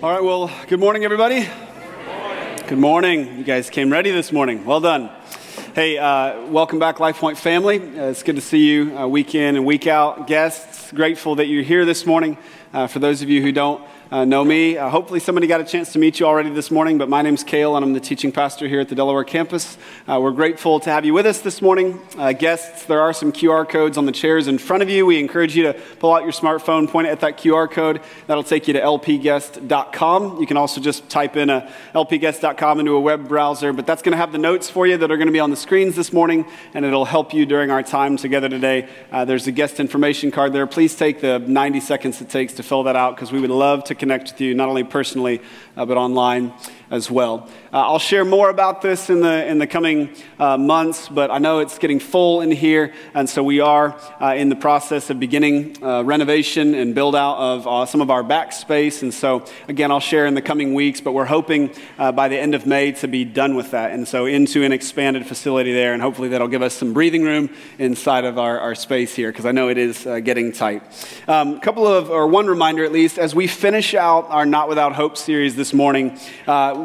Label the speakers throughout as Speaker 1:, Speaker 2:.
Speaker 1: All right, well, good morning, everybody. Good morning. You guys came ready this morning. Well done. Hey, uh, welcome back, Life Point family. Uh, it's good to see you uh, week in and week out. Guests, grateful that you're here this morning. Uh, for those of you who don't, uh, know me. Uh, hopefully, somebody got a chance to meet you already this morning, but my name's Kale, and I'm the teaching pastor here at the Delaware campus. Uh, we're grateful to have you with us this morning. Uh, guests, there are some QR codes on the chairs in front of you. We encourage you to pull out your smartphone, point it at that QR code. That'll take you to lpguest.com. You can also just type in a lpguest.com into a web browser, but that's going to have the notes for you that are going to be on the screens this morning, and it'll help you during our time together today. Uh, there's a guest information card there. Please take the 90 seconds it takes to fill that out because we would love to connect with you, not only personally, but online as well. Uh, I'll share more about this in the, in the coming uh, months, but I know it's getting full in here, and so we are uh, in the process of beginning renovation and build out of some of our back space. And so, again, I'll share in the coming weeks, but we're hoping by the end of May to be done with that. And so, into an expanded facility there, and hopefully that'll give us some breathing room inside of our, our space here, because I know it is getting tight. A um, couple of, or one reminder at least, as we finish out our Not Without Hope series this morning,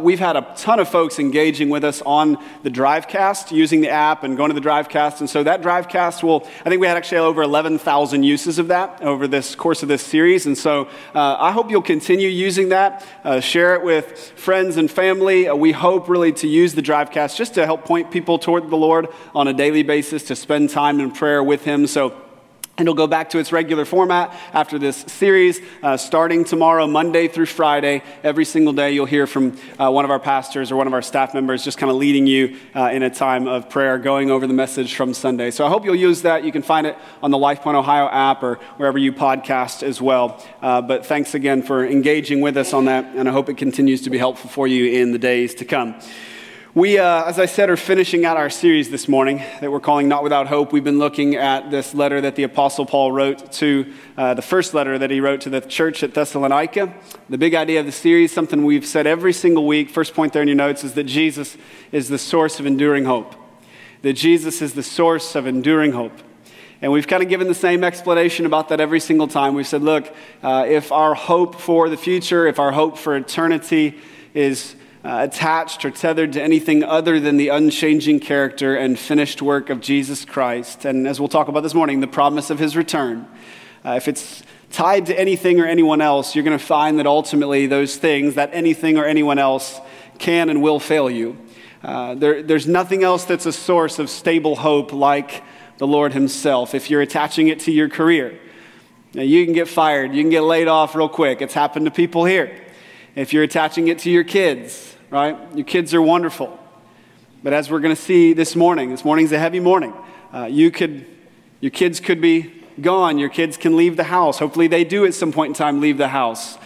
Speaker 1: we've had a ton of folks engaging with us on the Drivecast, using the app and going to the Drivecast. And so that Drivecast will, I think we had actually over 11,000 uses of that over this course of this series. And so uh, I hope you'll continue using that. Uh, share it with friends and family. Uh, we hope really to use the Drivecast just to help point people toward the Lord on a daily basis, to spend time in prayer with Him. So it'll go back to its regular format after this series, uh, starting tomorrow, Monday through Friday. Every single day, you'll hear from uh, one of our pastors or one of our staff members just kind of leading you uh, in a time of prayer, going over the message from Sunday. So I hope you'll use that. You can find it on the LifePoint Ohio app or wherever you podcast as well. Uh, but thanks again for engaging with us on that, and I hope it continues to be helpful for you in the days to come. We, uh, as I said, are finishing out our series this morning that we're calling Not Without Hope. We've been looking at this letter that the Apostle Paul wrote to uh, the first letter that he wrote to the church at Thessalonica. The big idea of the series, something we've said every single week, first point there in your notes, is that Jesus is the source of enduring hope. That Jesus is the source of enduring hope. And we've kind of given the same explanation about that every single time. We've said, look, uh, if our hope for the future, if our hope for eternity is uh, attached or tethered to anything other than the unchanging character and finished work of Jesus Christ. And as we'll talk about this morning, the promise of his return. Uh, if it's tied to anything or anyone else, you're going to find that ultimately those things, that anything or anyone else, can and will fail you. Uh, there, there's nothing else that's a source of stable hope like the Lord Himself. If you're attaching it to your career, now you can get fired, you can get laid off real quick. It's happened to people here. If you're attaching it to your kids, right? Your kids are wonderful. But as we're going to see this morning, this morning's a heavy morning. Uh, you could, your kids could be gone. Your kids can leave the house. Hopefully, they do at some point in time leave the house.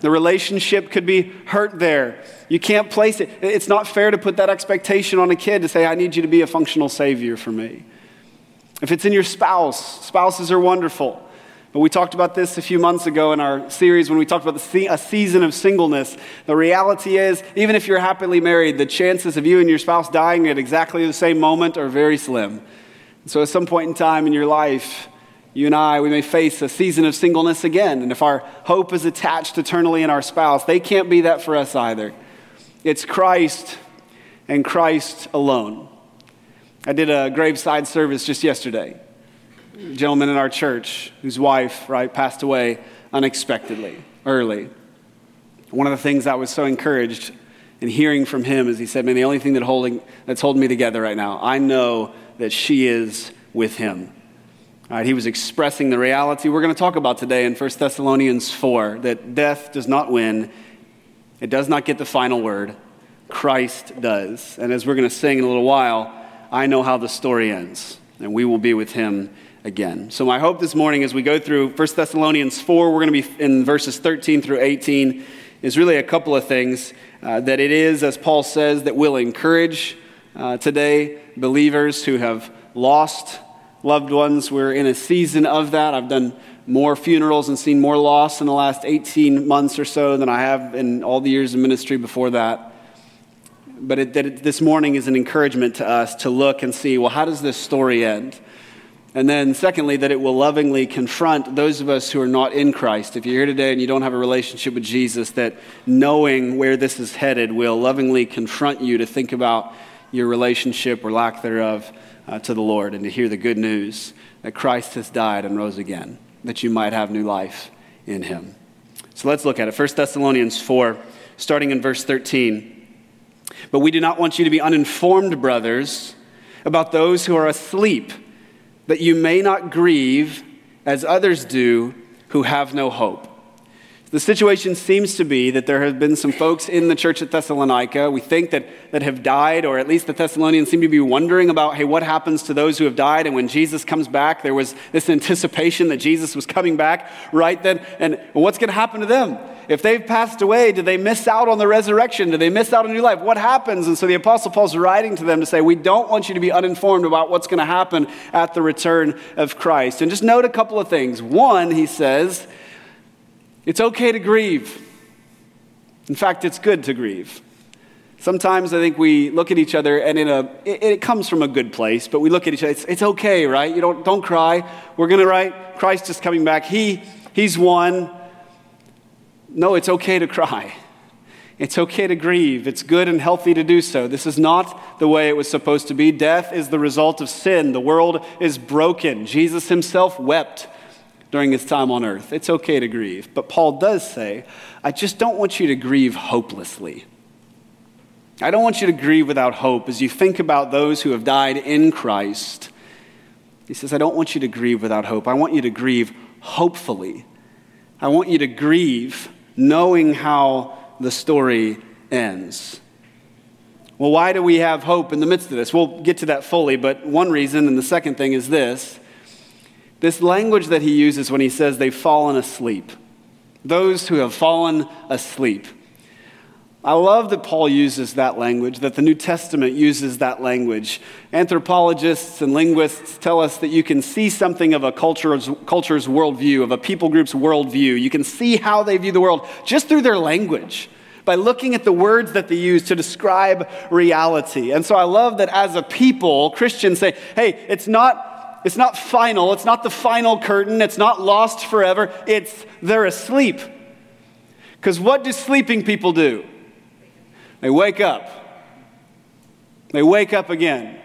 Speaker 1: The relationship could be hurt there. You can't place it. It's not fair to put that expectation on a kid to say, I need you to be a functional savior for me. If it's in your spouse, spouses are wonderful. But we talked about this a few months ago in our series when we talked about the, a season of singleness. The reality is, even if you're happily married, the chances of you and your spouse dying at exactly the same moment are very slim. So at some point in time in your life, you and I, we may face a season of singleness again. And if our hope is attached eternally in our spouse, they can't be that for us either. It's Christ and Christ alone. I did a graveside service just yesterday gentleman in our church whose wife, right, passed away unexpectedly, early. One of the things I was so encouraged in hearing from him is he said, Man, the only thing that holding, that's holding me together right now, I know that she is with him. All right, he was expressing the reality we're going to talk about today in 1 Thessalonians 4 that death does not win, it does not get the final word. Christ does. And as we're going to sing in a little while, I know how the story ends, and we will be with him again. So, my hope this morning as we go through 1 Thessalonians 4, we're going to be in verses 13 through 18, is really a couple of things. Uh, that it is, as Paul says, that will encourage uh, today believers who have lost loved ones. We're in a season of that. I've done more funerals and seen more loss in the last 18 months or so than I have in all the years of ministry before that. But it, that it, this morning is an encouragement to us to look and see well, how does this story end? And then, secondly, that it will lovingly confront those of us who are not in Christ. If you're here today and you don't have a relationship with Jesus, that knowing where this is headed will lovingly confront you to think about your relationship or lack thereof uh, to the Lord and to hear the good news that Christ has died and rose again, that you might have new life in him. So let's look at it. 1 Thessalonians 4, starting in verse 13. But we do not want you to be uninformed, brothers, about those who are asleep that you may not grieve as others do who have no hope. The situation seems to be that there have been some folks in the church at Thessalonica, we think that, that have died, or at least the Thessalonians seem to be wondering about, hey, what happens to those who have died? And when Jesus comes back, there was this anticipation that Jesus was coming back right then. And what's going to happen to them? If they've passed away, do they miss out on the resurrection? Do they miss out on new life? What happens? And so the Apostle Paul's writing to them to say, We don't want you to be uninformed about what's going to happen at the return of Christ. And just note a couple of things. One, he says, it's okay to grieve. In fact, it's good to grieve. Sometimes I think we look at each other and in a, it, it comes from a good place, but we look at each other, it's, it's okay, right? You don't, don't cry. We're going to, right? Christ is coming back. He, he's won. No, it's okay to cry. It's okay to grieve. It's good and healthy to do so. This is not the way it was supposed to be. Death is the result of sin. The world is broken. Jesus himself wept during his time on earth. It's okay to grieve. But Paul does say, I just don't want you to grieve hopelessly. I don't want you to grieve without hope as you think about those who have died in Christ. He says, I don't want you to grieve without hope. I want you to grieve hopefully. I want you to grieve knowing how the story ends. Well, why do we have hope in the midst of this? We'll get to that fully, but one reason, and the second thing is this this language that he uses when he says they've fallen asleep. Those who have fallen asleep. I love that Paul uses that language, that the New Testament uses that language. Anthropologists and linguists tell us that you can see something of a culture's, culture's worldview, of a people group's worldview. You can see how they view the world just through their language, by looking at the words that they use to describe reality. And so I love that as a people, Christians say, hey, it's not, it's not final, it's not the final curtain, it's not lost forever, it's they're asleep. Because what do sleeping people do? They wake up. They wake up again.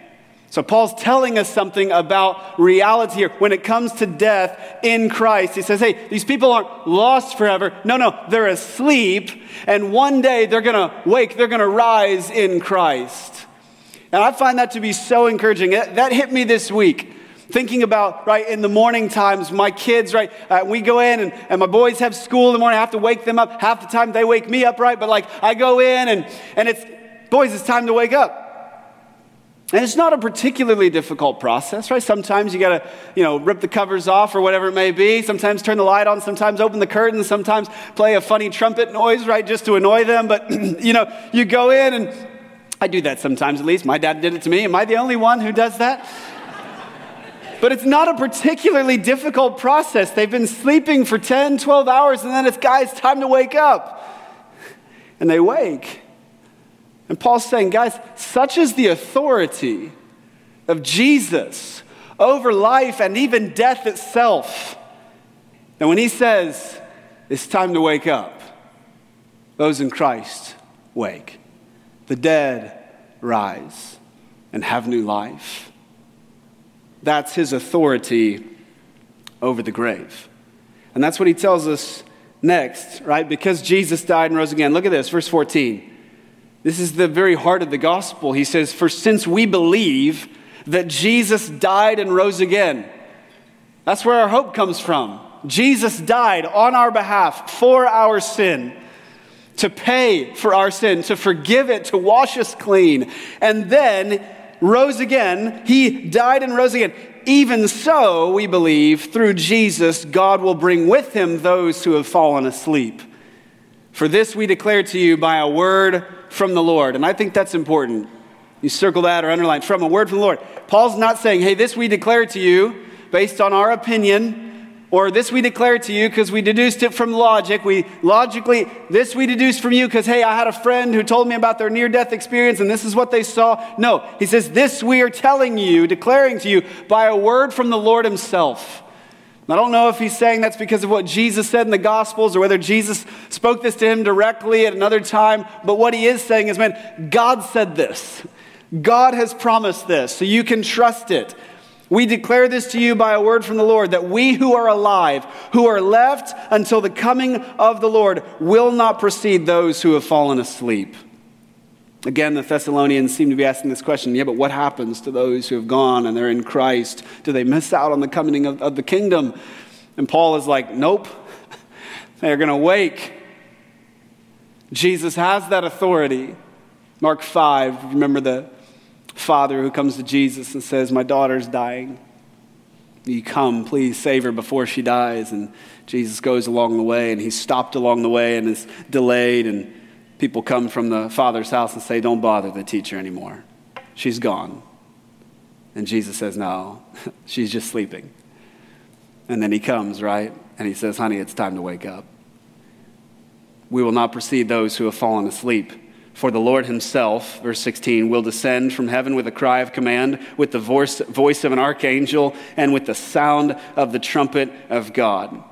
Speaker 1: So, Paul's telling us something about reality here. When it comes to death in Christ, he says, hey, these people aren't lost forever. No, no, they're asleep. And one day they're going to wake, they're going to rise in Christ. And I find that to be so encouraging. That hit me this week thinking about, right, in the morning times, my kids, right, uh, we go in and, and my boys have school in the morning. I have to wake them up. Half the time they wake me up, right? But like I go in and, and it's, boys, it's time to wake up. And it's not a particularly difficult process, right? Sometimes you gotta, you know, rip the covers off or whatever it may be. Sometimes turn the light on, sometimes open the curtains, sometimes play a funny trumpet noise, right, just to annoy them. But, you know, you go in and I do that sometimes at least. My dad did it to me. Am I the only one who does that? But it's not a particularly difficult process. They've been sleeping for 10, 12 hours, and then it's, guys, time to wake up. And they wake. And Paul's saying, guys, such is the authority of Jesus over life and even death itself that when he says, it's time to wake up, those in Christ wake. The dead rise and have new life. That's his authority over the grave. And that's what he tells us next, right? Because Jesus died and rose again. Look at this, verse 14. This is the very heart of the gospel. He says, For since we believe that Jesus died and rose again, that's where our hope comes from. Jesus died on our behalf for our sin, to pay for our sin, to forgive it, to wash us clean. And then rose again. He died and rose again. Even so, we believe, through Jesus, God will bring with him those who have fallen asleep. For this we declare to you by a word from the Lord. And I think that's important. You circle that or underline from a word from the Lord. Paul's not saying, hey, this we declare to you based on our opinion. Or this we declare to you because we deduced it from logic. We logically, this we deduced from you because, hey, I had a friend who told me about their near death experience and this is what they saw. No, he says, this we are telling you, declaring to you by a word from the Lord himself. I don't know if he's saying that's because of what Jesus said in the Gospels or whether Jesus spoke this to him directly at another time, but what he is saying is, man, God said this. God has promised this, so you can trust it. We declare this to you by a word from the Lord that we who are alive, who are left until the coming of the Lord, will not precede those who have fallen asleep. Again, the Thessalonians seem to be asking this question yeah, but what happens to those who have gone and they're in Christ? Do they miss out on the coming of, of the kingdom? And Paul is like, nope, they're going to wake. Jesus has that authority. Mark 5, remember the father who comes to Jesus and says, My daughter's dying. You come, please save her before she dies. And Jesus goes along the way and he's stopped along the way and is delayed. And people come from the father's house and say, Don't bother the teacher anymore. She's gone. And Jesus says, No, she's just sleeping. And then he comes, right? And he says, Honey, it's time to wake up. We will not precede those who have fallen asleep. For the Lord himself, verse 16, will descend from heaven with a cry of command, with the voice, voice of an archangel, and with the sound of the trumpet of God.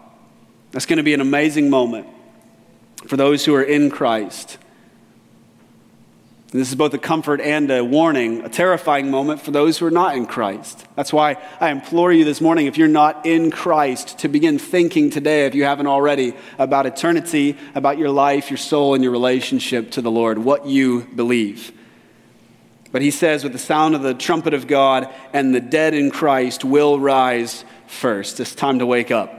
Speaker 1: That's going to be an amazing moment for those who are in Christ. This is both a comfort and a warning, a terrifying moment for those who are not in Christ. That's why I implore you this morning, if you're not in Christ, to begin thinking today, if you haven't already, about eternity, about your life, your soul, and your relationship to the Lord, what you believe. But he says, with the sound of the trumpet of God, and the dead in Christ will rise first. It's time to wake up.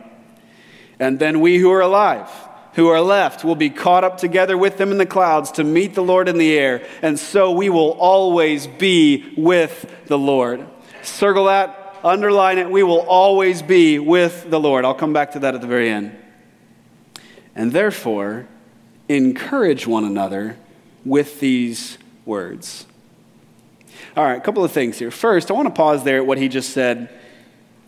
Speaker 1: And then we who are alive, who are left will be caught up together with them in the clouds to meet the Lord in the air, and so we will always be with the Lord. Circle that, underline it. We will always be with the Lord. I'll come back to that at the very end. And therefore, encourage one another with these words. All right, a couple of things here. First, I want to pause there at what he just said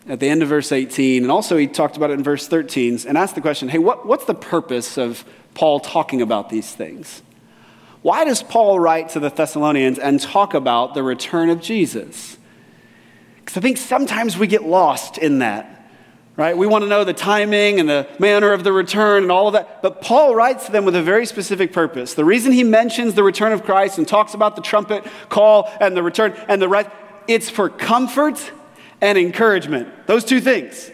Speaker 1: at the end of verse 18, and also he talked about it in verse 13, and asked the question hey, what, what's the purpose of Paul talking about these things? Why does Paul write to the Thessalonians and talk about the return of Jesus? Because I think sometimes we get lost in that, right? We want to know the timing and the manner of the return and all of that. But Paul writes to them with a very specific purpose. The reason he mentions the return of Christ and talks about the trumpet call and the return and the right, it's for comfort and encouragement. Those two things.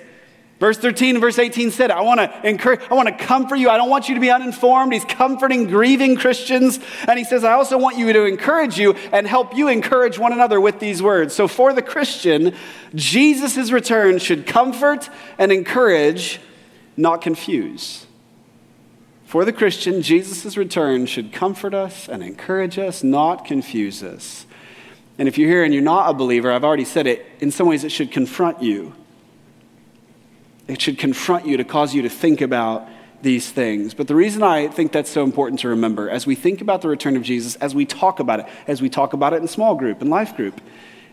Speaker 1: Verse 13 and verse 18 said, I want to encourage, I want to comfort you. I don't want you to be uninformed. He's comforting grieving Christians. And he says, I also want you to encourage you and help you encourage one another with these words. So for the Christian, Jesus' return should comfort and encourage, not confuse. For the Christian, Jesus' return should comfort us and encourage us, not confuse us. And if you're here and you're not a believer, I've already said it, in some ways it should confront you. It should confront you to cause you to think about these things. But the reason I think that's so important to remember as we think about the return of Jesus, as we talk about it, as we talk about it in small group and life group,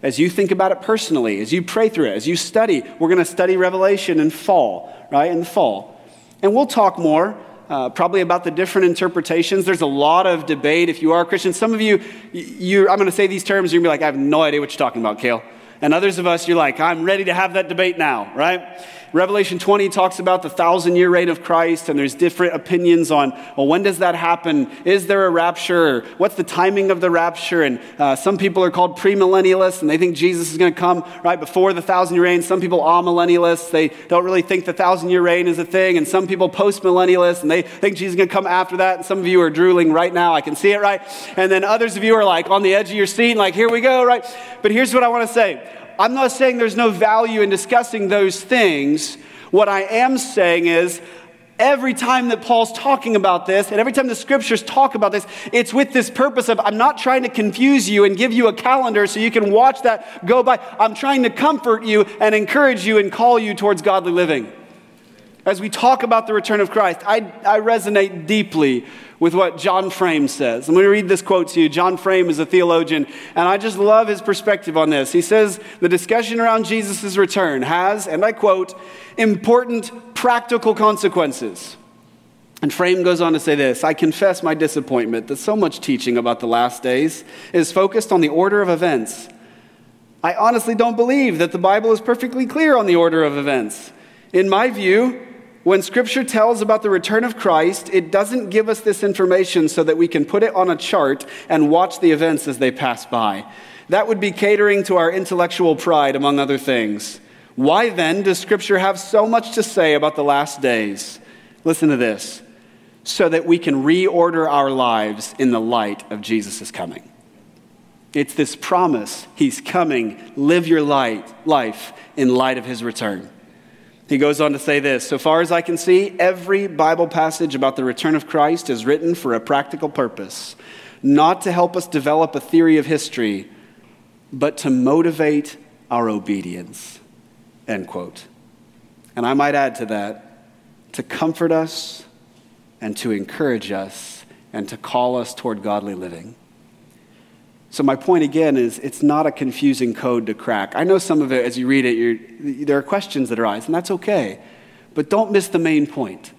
Speaker 1: as you think about it personally, as you pray through it, as you study, we're going to study Revelation in fall, right? In the fall. And we'll talk more uh, probably about the different interpretations. There's a lot of debate if you are a Christian. Some of you, you I'm going to say these terms, you're going to be like, I have no idea what you're talking about, Kale. And others of us, you're like, I'm ready to have that debate now, right? Revelation 20 talks about the thousand year reign of Christ, and there's different opinions on, well, when does that happen? Is there a rapture? What's the timing of the rapture? And uh, some people are called premillennialists, and they think Jesus is going to come right before the thousand year reign. Some people are amillennialists. They don't really think the thousand year reign is a thing. And some people postmillennialists, and they think Jesus is going to come after that. And some of you are drooling right now. I can see it, right? And then others of you are like on the edge of your seat, like, here we go, right? But here's what I want to say I'm not saying there's no value in discussing those things. What I am saying is, every time that Paul's talking about this, and every time the scriptures talk about this, it's with this purpose of I'm not trying to confuse you and give you a calendar so you can watch that go by. I'm trying to comfort you and encourage you and call you towards godly living. As we talk about the return of Christ, I, I resonate deeply with what John Frame says. I'm going to read this quote to you. John Frame is a theologian, and I just love his perspective on this. He says, The discussion around Jesus' return has, and I quote, important practical consequences. And Frame goes on to say this I confess my disappointment that so much teaching about the last days is focused on the order of events. I honestly don't believe that the Bible is perfectly clear on the order of events. In my view, when Scripture tells about the return of Christ, it doesn't give us this information so that we can put it on a chart and watch the events as they pass by. That would be catering to our intellectual pride, among other things. Why then does Scripture have so much to say about the last days? Listen to this so that we can reorder our lives in the light of Jesus' coming. It's this promise He's coming. Live your light, life in light of His return. He goes on to say this So far as I can see, every Bible passage about the return of Christ is written for a practical purpose, not to help us develop a theory of history, but to motivate our obedience. End quote. And I might add to that to comfort us and to encourage us and to call us toward godly living. So, my point again is it's not a confusing code to crack. I know some of it, as you read it, there are questions that arise, and that's okay. But don't miss the main point.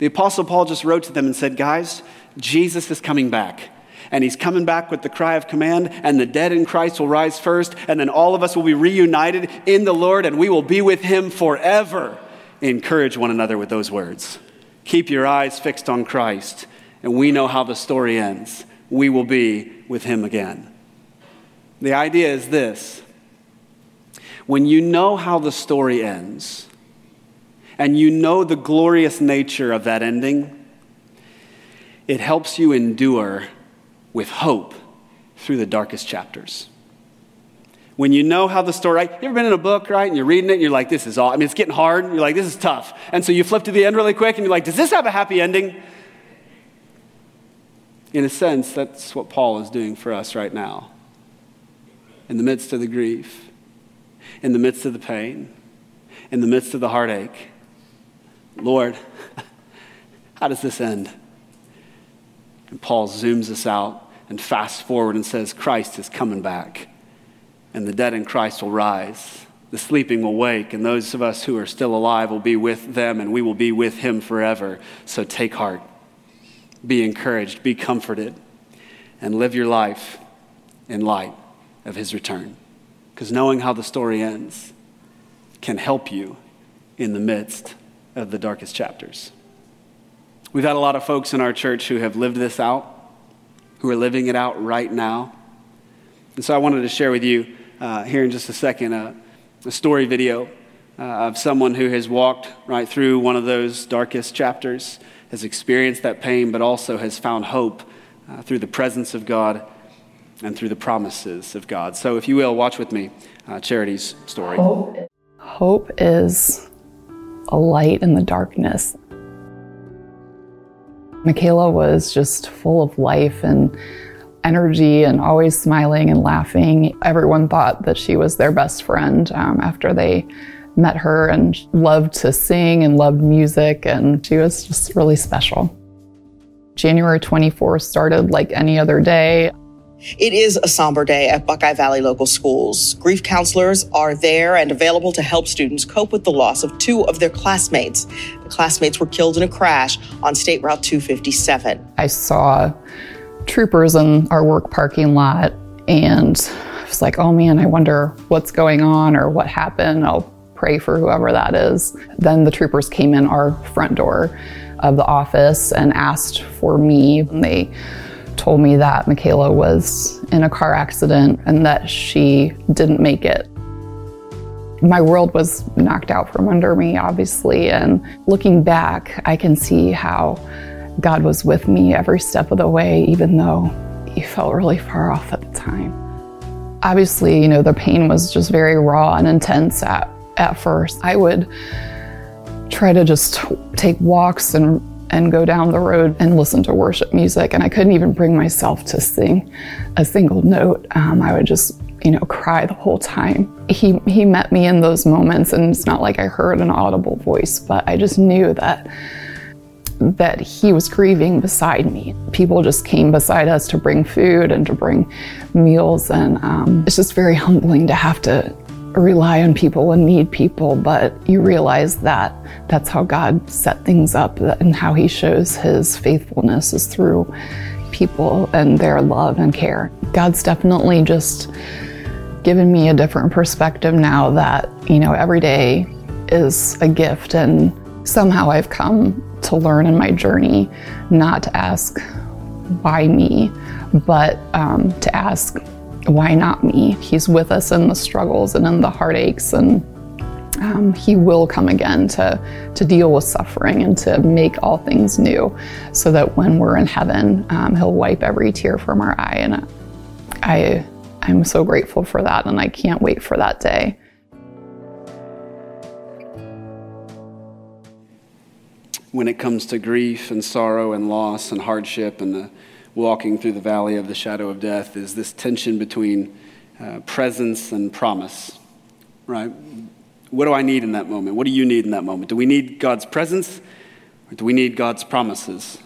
Speaker 1: The Apostle Paul just wrote to them and said, Guys, Jesus is coming back. And he's coming back with the cry of command, and the dead in Christ will rise first, and then all of us will be reunited in the Lord, and we will be with him forever. Encourage one another with those words. Keep your eyes fixed on Christ, and we know how the story ends. We will be with him again. The idea is this when you know how the story ends, and you know the glorious nature of that ending, it helps you endure with hope through the darkest chapters. When you know how the story, right? You ever been in a book, right? And you're reading it and you're like, this is all, I mean, it's getting hard. You're like, this is tough. And so you flip to the end really quick and you're like, does this have a happy ending? In a sense, that's what Paul is doing for us right now in the midst of the grief, in the midst of the pain, in the midst of the heartache. Lord, how does this end? And Paul zooms us out and fast forward and says, Christ is coming back, and the dead in Christ will rise. The sleeping will wake, and those of us who are still alive will be with them, and we will be with him forever. So take heart, be encouraged, be comforted, and live your life in light of his return. Because knowing how the story ends can help you in the midst of the darkest chapters. We've had a lot of folks in our church who have lived this out, who are living it out right now. And so I wanted to share with you uh, here in just a second uh, a story video uh, of someone who has walked right through one of those darkest chapters, has experienced that pain, but also has found hope uh, through the presence of God and through the promises of God. So, if you will, watch with me uh, Charity's story.
Speaker 2: Hope. Hope is a light in the darkness. Michaela was just full of life and energy and always smiling and laughing. Everyone thought that she was their best friend um, after they met her and loved to sing and loved music, and she was just really special. January 24th started like any other day.
Speaker 3: It is a somber day at Buckeye Valley Local Schools. Grief counselors are there and available to help students cope with the loss of two of their classmates. The classmates were killed in a crash on State Route 257.
Speaker 2: I saw troopers in our work parking lot and I was like, oh man, I wonder what's going on or what happened. I'll pray for whoever that is. Then the troopers came in our front door of the office and asked for me. And they told me that Michaela was in a car accident and that she didn't make it. My world was knocked out from under me, obviously, and looking back, I can see how God was with me every step of the way, even though He felt really far off at the time. Obviously, you know, the pain was just very raw and intense at, at first. I would try to just take walks and and go down the road and listen to worship music. And I couldn't even bring myself to sing a single note. Um, I would just you know, cry the whole time. He, he met me in those moments, and it's not like I heard an audible voice, but I just knew that that he was grieving beside me. People just came beside us to bring food and to bring meals, and um, it's just very humbling to have to rely on people and need people, but you realize that that's how God set things up and how He shows His faithfulness is through people and their love and care. God's definitely just given me a different perspective now that, you know, every day is a gift and somehow I've come to learn in my journey not to ask why me, but um, to ask why not me? He's with us in the struggles and in the heartaches, and um, He will come again to, to deal with suffering and to make all things new, so that when we're in heaven, um, He'll wipe every tear from our eye. And I, I'm so grateful for that, and I can't wait for that day.
Speaker 1: When it comes to grief and sorrow and loss and hardship and the walking through the valley of the shadow of death is this tension between uh, presence and promise, right? What do I need in that moment? What do you need in that moment? Do we need God's presence or do we need God's promises?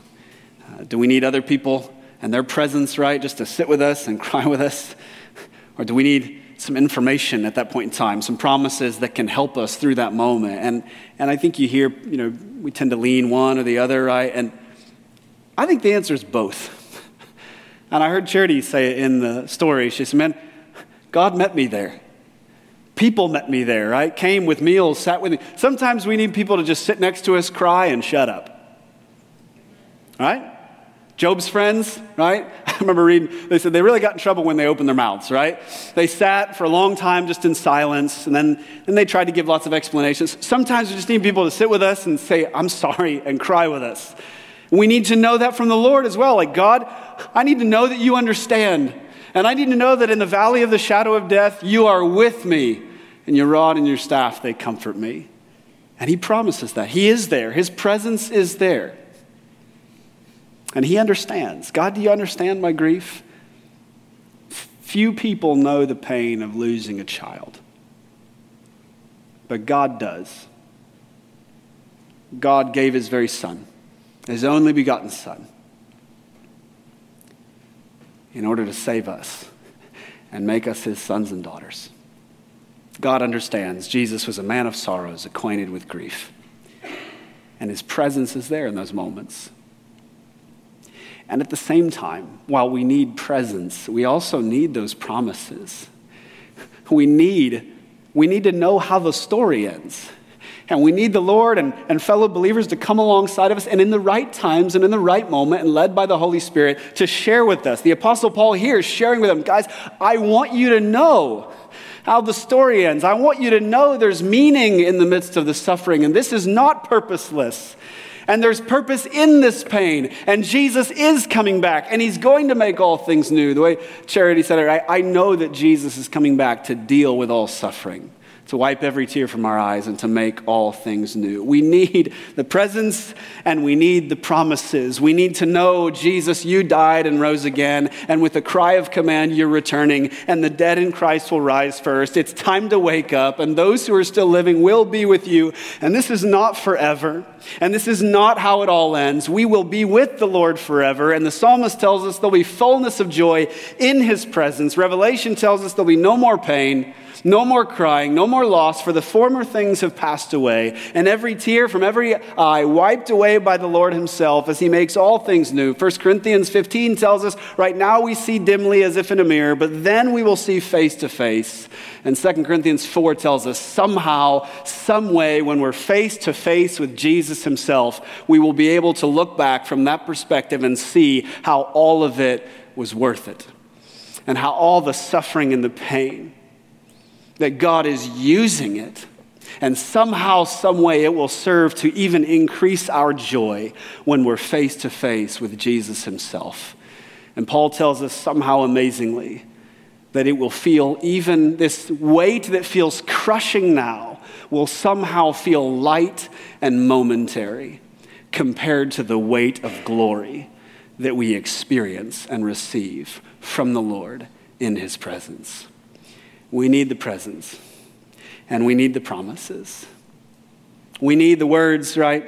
Speaker 1: Uh, do we need other people and their presence, right, just to sit with us and cry with us? Or do we need some information at that point in time, some promises that can help us through that moment? And, and I think you hear, you know, we tend to lean one or the other, right? And I think the answer is both. And I heard Charity say it in the story. She said, Man, God met me there. People met me there, right? Came with meals, sat with me. Sometimes we need people to just sit next to us, cry, and shut up. Right? Job's friends, right? I remember reading, they said they really got in trouble when they opened their mouths, right? They sat for a long time just in silence, and then, then they tried to give lots of explanations. Sometimes we just need people to sit with us and say, I'm sorry, and cry with us. We need to know that from the Lord as well. Like, God, I need to know that you understand. And I need to know that in the valley of the shadow of death, you are with me. And your rod and your staff, they comfort me. And He promises that. He is there, His presence is there. And He understands. God, do you understand my grief? Few people know the pain of losing a child, but God does. God gave His very Son his only begotten Son, in order to save us and make us his sons and daughters. God understands. Jesus was a man of sorrows, acquainted with grief. And his presence is there in those moments. And at the same time, while we need presence, we also need those promises. We need, we need to know how the story ends. And we need the Lord and, and fellow believers to come alongside of us and in the right times and in the right moment and led by the Holy Spirit to share with us. The Apostle Paul here is sharing with them, guys, I want you to know how the story ends. I want you to know there's meaning in the midst of the suffering, and this is not purposeless. And there's purpose in this pain. And Jesus is coming back, and he's going to make all things new. The way Charity said it, I, I know that Jesus is coming back to deal with all suffering to wipe every tear from our eyes and to make all things new. We need the presence and we need the promises. We need to know, Jesus, you died and rose again, and with a cry of command, you're returning, and the dead in Christ will rise first. It's time to wake up, and those who are still living will be with you. And this is not forever, and this is not how it all ends. We will be with the Lord forever, and the psalmist tells us there'll be fullness of joy in his presence. Revelation tells us there'll be no more pain no more crying, no more loss, for the former things have passed away, and every tear from every eye wiped away by the Lord Himself as He makes all things new. 1 Corinthians 15 tells us, right now we see dimly as if in a mirror, but then we will see face to face. And 2 Corinthians 4 tells us, somehow, some way, when we're face to face with Jesus Himself, we will be able to look back from that perspective and see how all of it was worth it and how all the suffering and the pain that God is using it. And somehow, some way, it will serve to even increase our joy when we're face to face with Jesus himself. And Paul tells us somehow amazingly that it will feel even this weight that feels crushing now will somehow feel light and momentary compared to the weight of glory that we experience and receive from the Lord in his presence. We need the presence, and we need the promises. We need the words, right?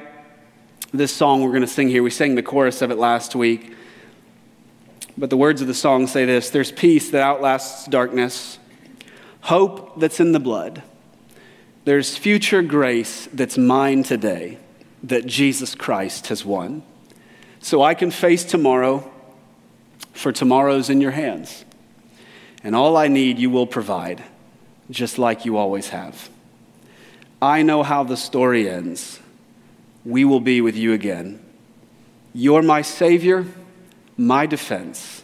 Speaker 1: This song we're going to sing here, we sang the chorus of it last week. But the words of the song say this There's peace that outlasts darkness, hope that's in the blood. There's future grace that's mine today that Jesus Christ has won. So I can face tomorrow, for tomorrow's in your hands. And all I need, you will provide, just like you always have. I know how the story ends. We will be with you again. You're my Savior, my defense.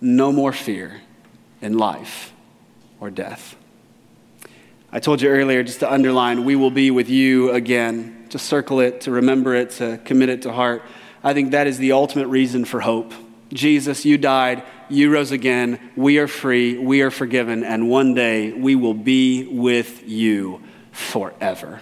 Speaker 1: No more fear in life or death. I told you earlier, just to underline, we will be with you again, to circle it, to remember it, to commit it to heart. I think that is the ultimate reason for hope. Jesus, you died, you rose again, we are free, we are forgiven, and one day we will be with you forever.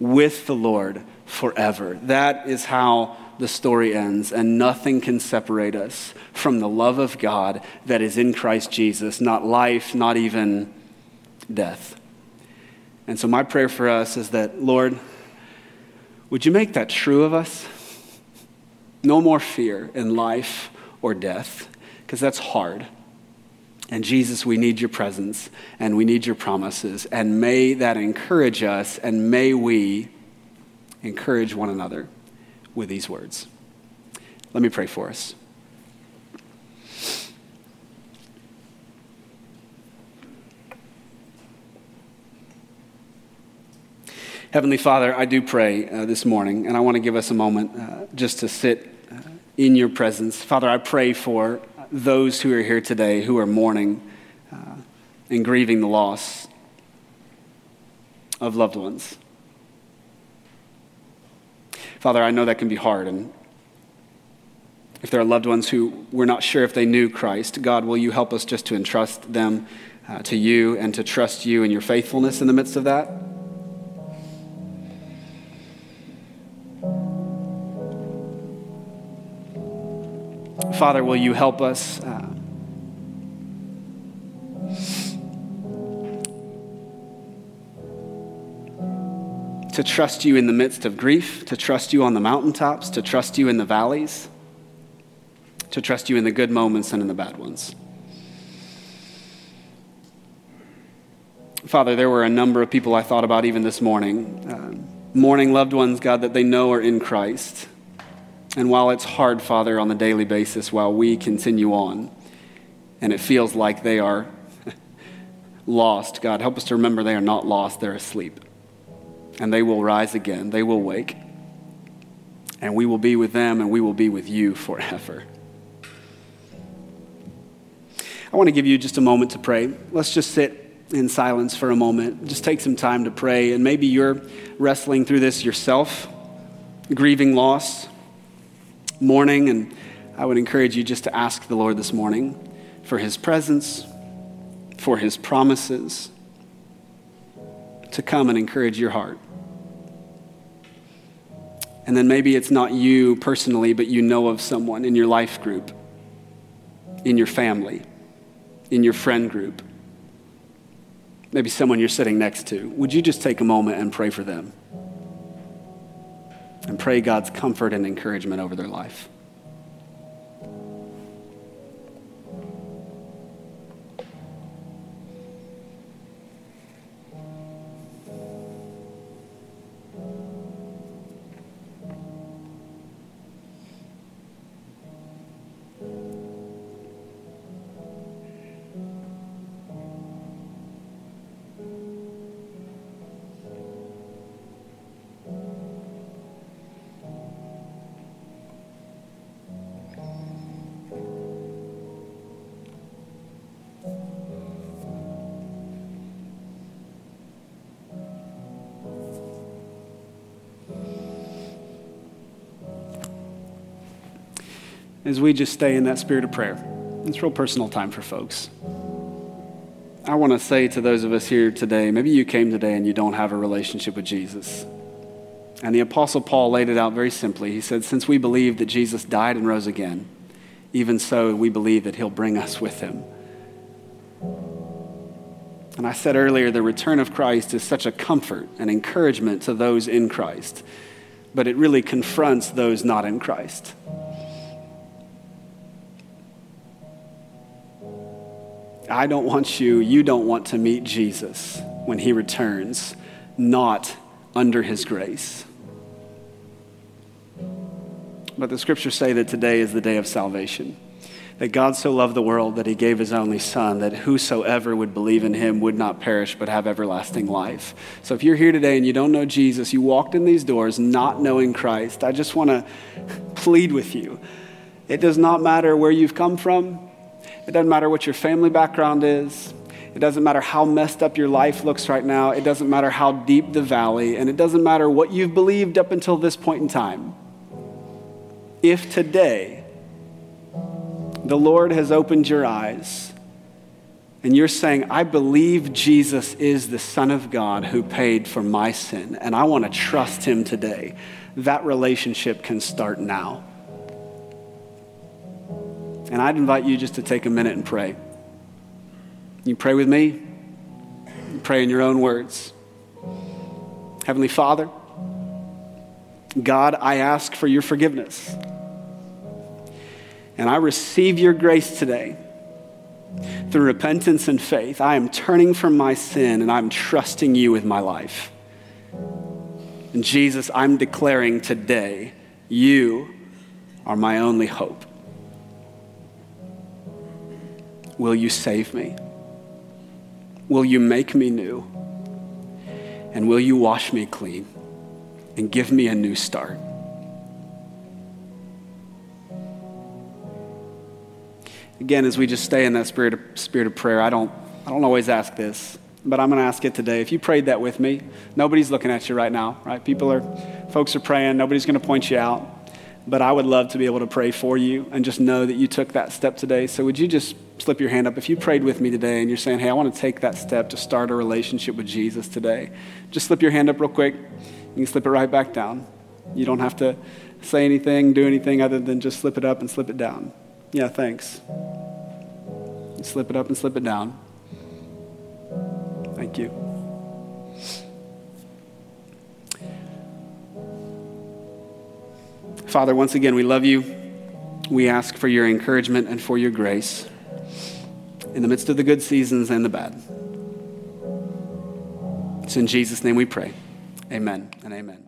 Speaker 1: With the Lord forever. That is how the story ends, and nothing can separate us from the love of God that is in Christ Jesus, not life, not even death. And so, my prayer for us is that, Lord, would you make that true of us? No more fear in life or death, because that's hard. And Jesus, we need your presence and we need your promises. And may that encourage us and may we encourage one another with these words. Let me pray for us. Heavenly Father, I do pray uh, this morning, and I want to give us a moment uh, just to sit in your presence. Father, I pray for those who are here today who are mourning uh, and grieving the loss of loved ones. Father, I know that can be hard. And if there are loved ones who we're not sure if they knew Christ, God, will you help us just to entrust them uh, to you and to trust you and your faithfulness in the midst of that? Father, will you help us? Uh, to trust you in the midst of grief, to trust you on the mountaintops, to trust you in the valleys, to trust you in the good moments and in the bad ones. Father, there were a number of people I thought about even this morning, uh, mourning loved ones, God, that they know are in Christ. And while it's hard, Father, on the daily basis, while we continue on, and it feels like they are lost, God, help us to remember they are not lost, they're asleep. And they will rise again, they will wake. And we will be with them, and we will be with you forever. I want to give you just a moment to pray. Let's just sit in silence for a moment. Just take some time to pray. And maybe you're wrestling through this yourself, grieving loss morning, and I would encourage you just to ask the Lord this morning for His presence, for His promises, to come and encourage your heart. And then maybe it's not you personally, but you know of someone in your life group, in your family, in your friend group, maybe someone you're sitting next to. Would you just take a moment and pray for them? And pray God's comfort and encouragement over their life. As we just stay in that spirit of prayer. It's real personal time for folks. I want to say to those of us here today, maybe you came today and you don't have a relationship with Jesus. And the Apostle Paul laid it out very simply. He said, Since we believe that Jesus died and rose again, even so we believe that he'll bring us with him. And I said earlier, the return of Christ is such a comfort and encouragement to those in Christ, but it really confronts those not in Christ. I don't want you, you don't want to meet Jesus when he returns, not under his grace. But the scriptures say that today is the day of salvation. That God so loved the world that he gave his only Son, that whosoever would believe in him would not perish but have everlasting life. So if you're here today and you don't know Jesus, you walked in these doors not knowing Christ, I just want to plead with you. It does not matter where you've come from, it doesn't matter what your family background is. It doesn't matter how messed up your life looks right now. It doesn't matter how deep the valley. And it doesn't matter what you've believed up until this point in time. If today the Lord has opened your eyes and you're saying, I believe Jesus is the Son of God who paid for my sin, and I want to trust him today, that relationship can start now. And I'd invite you just to take a minute and pray. You pray with me, you pray in your own words. Heavenly Father, God, I ask for your forgiveness. And I receive your grace today through repentance and faith. I am turning from my sin and I'm trusting you with my life. And Jesus, I'm declaring today, you are my only hope. Will you save me? Will you make me new? And will you wash me clean and give me a new start? Again, as we just stay in that spirit of, spirit of prayer, I don't, I don't always ask this, but I'm going to ask it today. If you prayed that with me, nobody's looking at you right now, right? People are, folks are praying, nobody's going to point you out. But I would love to be able to pray for you and just know that you took that step today. So would you just slip your hand up if you prayed with me today and you're saying, hey, I want to take that step to start a relationship with Jesus today? Just slip your hand up real quick. You can slip it right back down. You don't have to say anything, do anything other than just slip it up and slip it down. Yeah, thanks. Slip it up and slip it down. Thank you. Father, once again, we love you. We ask for your encouragement and for your grace in the midst of the good seasons and the bad. It's in Jesus' name we pray. Amen and amen.